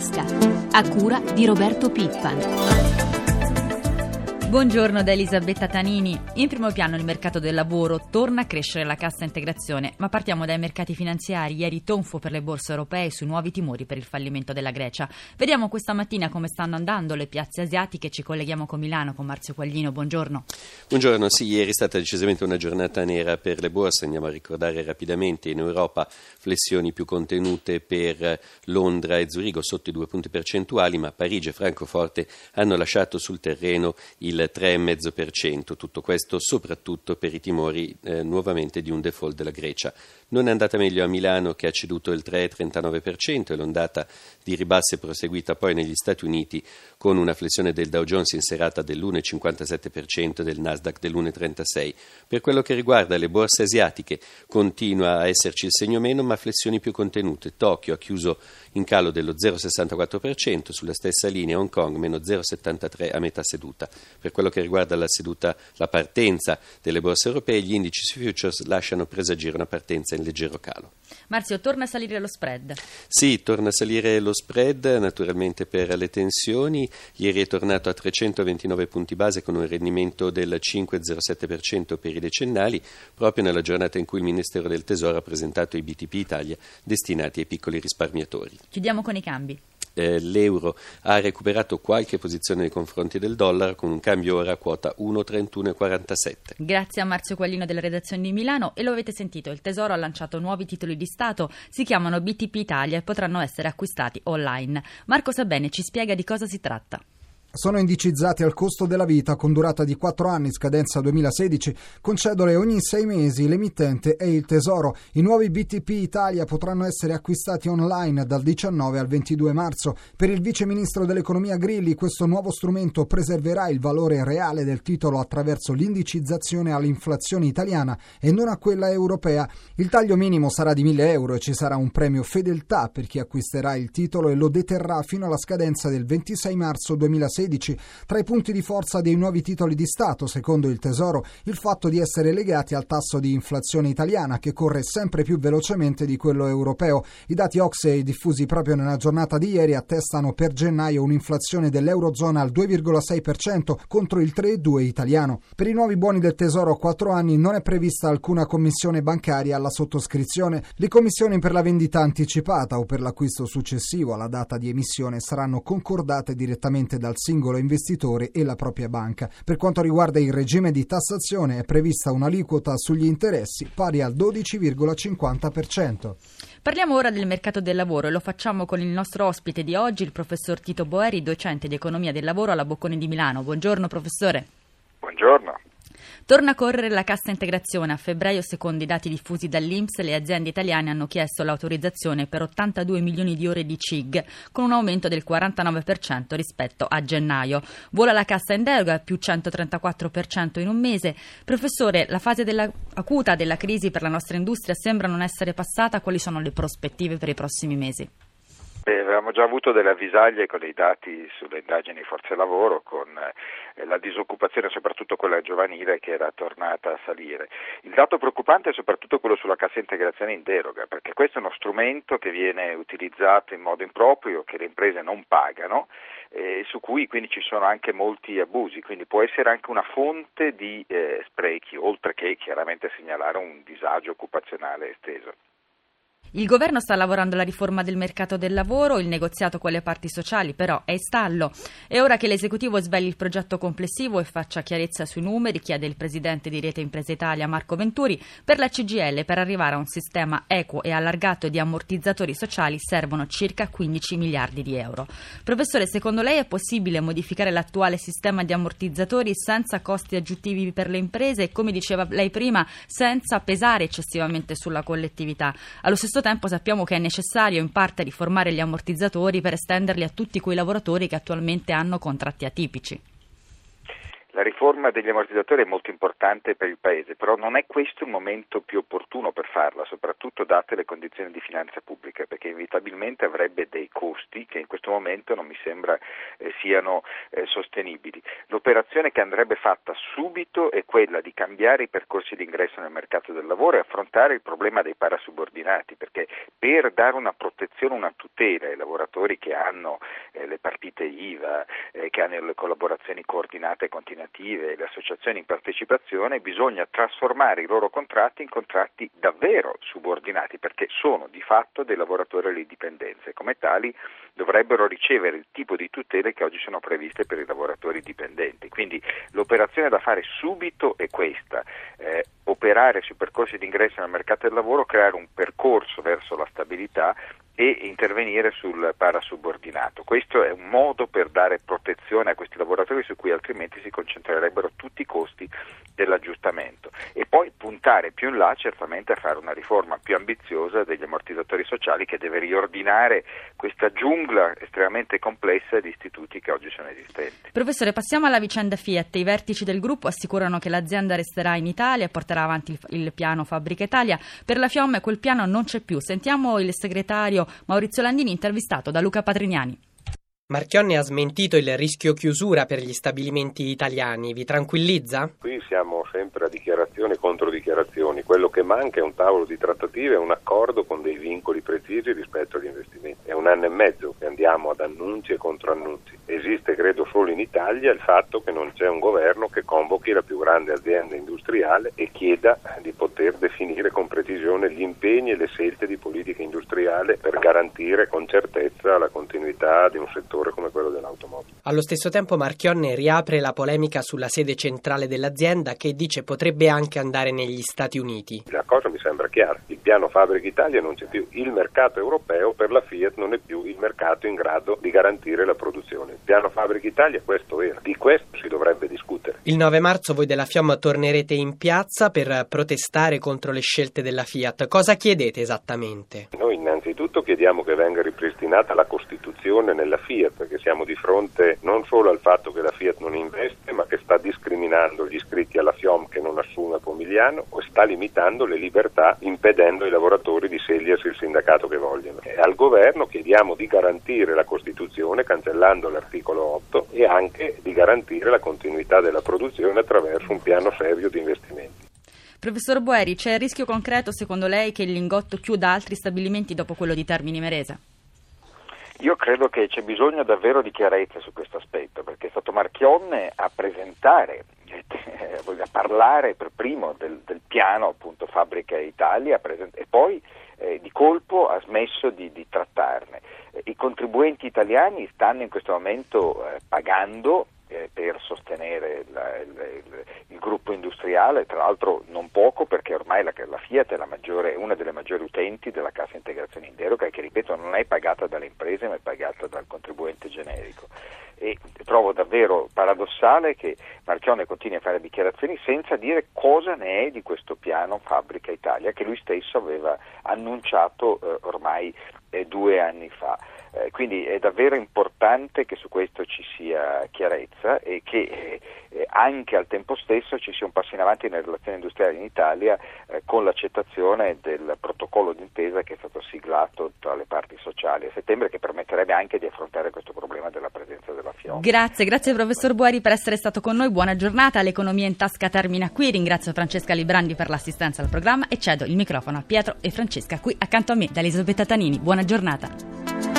tasca, a cura di Roberto Pippan. Buongiorno da Elisabetta Tanini. In primo piano il mercato del lavoro torna a crescere la cassa integrazione, ma partiamo dai mercati finanziari. Ieri tonfo per le borse europee sui nuovi timori per il fallimento della Grecia. Vediamo questa mattina come stanno andando le piazze asiatiche. Ci colleghiamo con Milano con Marzio Quaglino. Buongiorno. Buongiorno, sì, ieri è stata decisamente una giornata nera per le borse. Andiamo a ricordare rapidamente in Europa flessioni più contenute per Londra e Zurigo sotto i due punti percentuali, ma Parigi e Francoforte hanno lasciato sul terreno il 3,5%, tutto questo soprattutto per i timori eh, nuovamente di un default della Grecia. Non è andata meglio a Milano che ha ceduto il 3,39% e l'ondata di ribasse è proseguita poi negli Stati Uniti con una flessione del Dow Jones in serata dell'1,57% e del Nasdaq dell'1,36%. Per quello che riguarda le borse asiatiche continua a esserci il segno meno ma flessioni più contenute. Tokyo ha chiuso in calo dello 0,64%, sulla stessa linea Hong Kong meno 0,73% a metà seduta. Per quello che riguarda la seduta, la partenza delle borse europee, gli indici futures lasciano presagire una partenza in leggero calo. Marzio, torna a salire lo spread? Sì, torna a salire lo spread, naturalmente per le tensioni. Ieri è tornato a 329 punti base con un rendimento del 5,07% per i decennali, proprio nella giornata in cui il Ministero del Tesoro ha presentato i BTP Italia destinati ai piccoli risparmiatori. Chiudiamo con i cambi eh, l'euro ha recuperato qualche posizione nei confronti del dollaro con un cambio ora a quota 1,3147. Grazie a Marzio Quaglino della redazione di Milano e lo avete sentito, il Tesoro ha lanciato nuovi titoli di Stato, si chiamano BTP Italia e potranno essere acquistati online. Marco Sabene ci spiega di cosa si tratta sono indicizzati al costo della vita con durata di 4 anni, scadenza 2016, con cedole ogni 6 mesi, l'emittente e il Tesoro. I nuovi BTP Italia potranno essere acquistati online dal 19 al 22 marzo. Per il vice ministro dell'economia Grilli questo nuovo strumento preserverà il valore reale del titolo attraverso l'indicizzazione all'inflazione italiana e non a quella europea. Il taglio minimo sarà di 1000 euro e ci sarà un premio fedeltà per chi acquisterà il titolo e lo deterrà fino alla scadenza del 26 marzo 2016 2016. Tra i punti di forza dei nuovi titoli di Stato, secondo il Tesoro, il fatto di essere legati al tasso di inflazione italiana che corre sempre più velocemente di quello europeo. I dati Oxey diffusi proprio nella giornata di ieri attestano per gennaio un'inflazione dell'Eurozona al 2,6% contro il 3,2% italiano. Per i nuovi buoni del Tesoro a quattro anni non è prevista alcuna commissione bancaria alla sottoscrizione. Le commissioni per la vendita anticipata o per l'acquisto successivo alla data di emissione saranno concordate direttamente dal singolo investitore e la propria banca. Per quanto riguarda il regime di tassazione è prevista un'aliquota sugli interessi pari al 12,50%. Parliamo ora del mercato del lavoro e lo facciamo con il nostro ospite di oggi, il professor Tito Boeri, docente di economia del lavoro alla Bocconi di Milano. Buongiorno professore. Buongiorno. Torna a correre la cassa integrazione. A febbraio, secondo i dati diffusi dall'Inps, le aziende italiane hanno chiesto l'autorizzazione per 82 milioni di ore di CIG, con un aumento del 49% rispetto a gennaio. Vola la cassa in deroga, più 134% in un mese. Professore, la fase della, acuta della crisi per la nostra industria sembra non essere passata. Quali sono le prospettive per i prossimi mesi? Beh, avevamo già avuto delle avvisaglie con i dati sulle indagini forze lavoro, con eh, la disoccupazione, soprattutto quella giovanile, che era tornata a salire. Il dato preoccupante è soprattutto quello sulla cassa integrazione in deroga, perché questo è uno strumento che viene utilizzato in modo improprio, che le imprese non pagano e su cui quindi ci sono anche molti abusi, quindi può essere anche una fonte di eh, sprechi, oltre che chiaramente segnalare un disagio occupazionale esteso. Il governo sta lavorando alla riforma del mercato del lavoro, il negoziato con le parti sociali però è in stallo. È ora che l'esecutivo svegli il progetto complessivo e faccia chiarezza sui numeri, chiede il presidente di Rete Impresa Italia Marco Venturi. Per la CGL, per arrivare a un sistema equo e allargato di ammortizzatori sociali servono circa 15 miliardi di euro. Professore, secondo lei è possibile modificare l'attuale sistema di ammortizzatori senza costi aggiuntivi per le imprese e, come diceva lei prima, senza pesare eccessivamente sulla collettività? Allo stesso stesso tempo sappiamo che è necessario in parte riformare gli ammortizzatori per estenderli a tutti quei lavoratori che attualmente hanno contratti atipici. La riforma degli ammortizzatori è molto importante per il Paese, però non è questo il momento più opportuno per farla, soprattutto date le condizioni di finanza pubblica, perché inevitabilmente avrebbe dei costi che in questo momento non mi sembra eh, siano eh, sostenibili. L'operazione che andrebbe fatta subito è quella di cambiare i percorsi di ingresso nel mercato del lavoro e affrontare il problema dei parasubordinati, perché per dare una protezione, una tutela ai lavoratori che hanno eh, le partite IVA, eh, che hanno le collaborazioni coordinate e continuative, le associazioni in partecipazione, bisogna trasformare i loro contratti in contratti davvero subordinati perché sono di fatto dei lavoratori alle dipendenze. Come tali dovrebbero ricevere il tipo di tutele che oggi sono previste per i lavoratori dipendenti. Quindi l'operazione da fare subito è questa, eh, operare sui percorsi di ingresso nel mercato del lavoro, creare un percorso verso la stabilità e intervenire sul parasubordinato. Questo è un modo per dare protezione a questi lavoratori su cui altrimenti si concentrerebbero tutti i costi dell'aggiustamento poi puntare più in là certamente a fare una riforma più ambiziosa degli ammortizzatori sociali che deve riordinare questa giungla estremamente complessa di istituti che oggi sono esistenti. Professore, passiamo alla vicenda Fiat. I vertici del gruppo assicurano che l'azienda resterà in Italia e porterà avanti il, il piano Fabbrica Italia. Per la Fiamme quel piano non c'è più. Sentiamo il segretario Maurizio Landini intervistato da Luca Patrignani. Marchionne ha smentito il rischio chiusura per gli stabilimenti italiani. Vi tranquillizza? Qui siamo sempre a dichiarazioni contro dichiarazioni. Quello che manca è un tavolo di trattative un accordo con dei vincoli precisi rispetto agli investimenti. È un anno e mezzo che andiamo ad annunci e controannunci. Esiste, credo, solo in Italia il fatto che non c'è un governo che convochi la più grande azienda industriale e chieda di poter definire con precisione gli impegni e le scelte di politica industriale per garantire con certezza la continuità di un settore settore come quello dell'automobile. Allo stesso tempo Marchionne riapre la polemica sulla sede centrale dell'azienda che dice potrebbe anche andare negli Stati Uniti. La cosa mi sembra chiara, il piano Fabbrica Italia non c'è più, il mercato europeo per la Fiat non è più il mercato in grado di garantire la produzione. Il piano Fabbrica Italia questo era, di questo si dovrebbe discutere. Il 9 marzo voi della FIOM tornerete in piazza per protestare contro le scelte della Fiat. Cosa chiedete esattamente? Noi innanzitutto chiediamo che venga ripristinata la Costituzione nella Fiat perché siamo di fronte non solo al fatto che la Fiat non investe, ma che sta discriminando gli iscritti alla FIOM che non assume Pomigliano o sta limitando le libertà impedendo ai lavoratori di scegliersi il sindacato che vogliono. E al governo chiediamo di garantire la Costituzione cancellando l'articolo 8 e anche di garantire la continuità della produzione attraverso un piano serio di investimenti. Professor Boeri, c'è il rischio concreto secondo lei che il Lingotto chiuda altri stabilimenti dopo quello di Termini Merese? Io credo che c'è bisogno davvero di chiarezza su questo aspetto, perché è stato Marchionne a presentare, eh, a parlare per primo del, del piano appunto Fabbrica Italia e poi eh, di colpo ha smesso di, di trattarne. I contribuenti italiani stanno in questo momento eh, pagando per sostenere la, il, il, il, gruppo industriale, tra l'altro non poco perché ormai la, la Fiat è maggiore, una delle maggiori utenti della cassa integrazione in deroga che ripeto non è pagata dalle imprese ma è pagata dal contribuente generico. E trovo davvero paradossale che Marchione continui a fare dichiarazioni senza dire cosa ne è di questo piano Fabbrica Italia che lui stesso aveva annunciato eh, ormai due anni fa. Eh, quindi è davvero importante che su questo ci sia chiarezza e che eh, eh, anche al tempo stesso ci sia un passo in avanti nelle relazioni industriali in Italia eh, con l'accettazione del protocollo d'intesa che è stato siglato tra le parti sociali a settembre che permetterebbe anche di affrontare questo problema della presenza della FIOM. Grazie, grazie professor Buari per essere stato con noi, buona giornata, l'economia in tasca termina qui, ringrazio Francesca Librandi per l'assistenza al programma e cedo il microfono a Pietro e Francesca qui accanto a me da Elisabetta Tanini, buona giornata.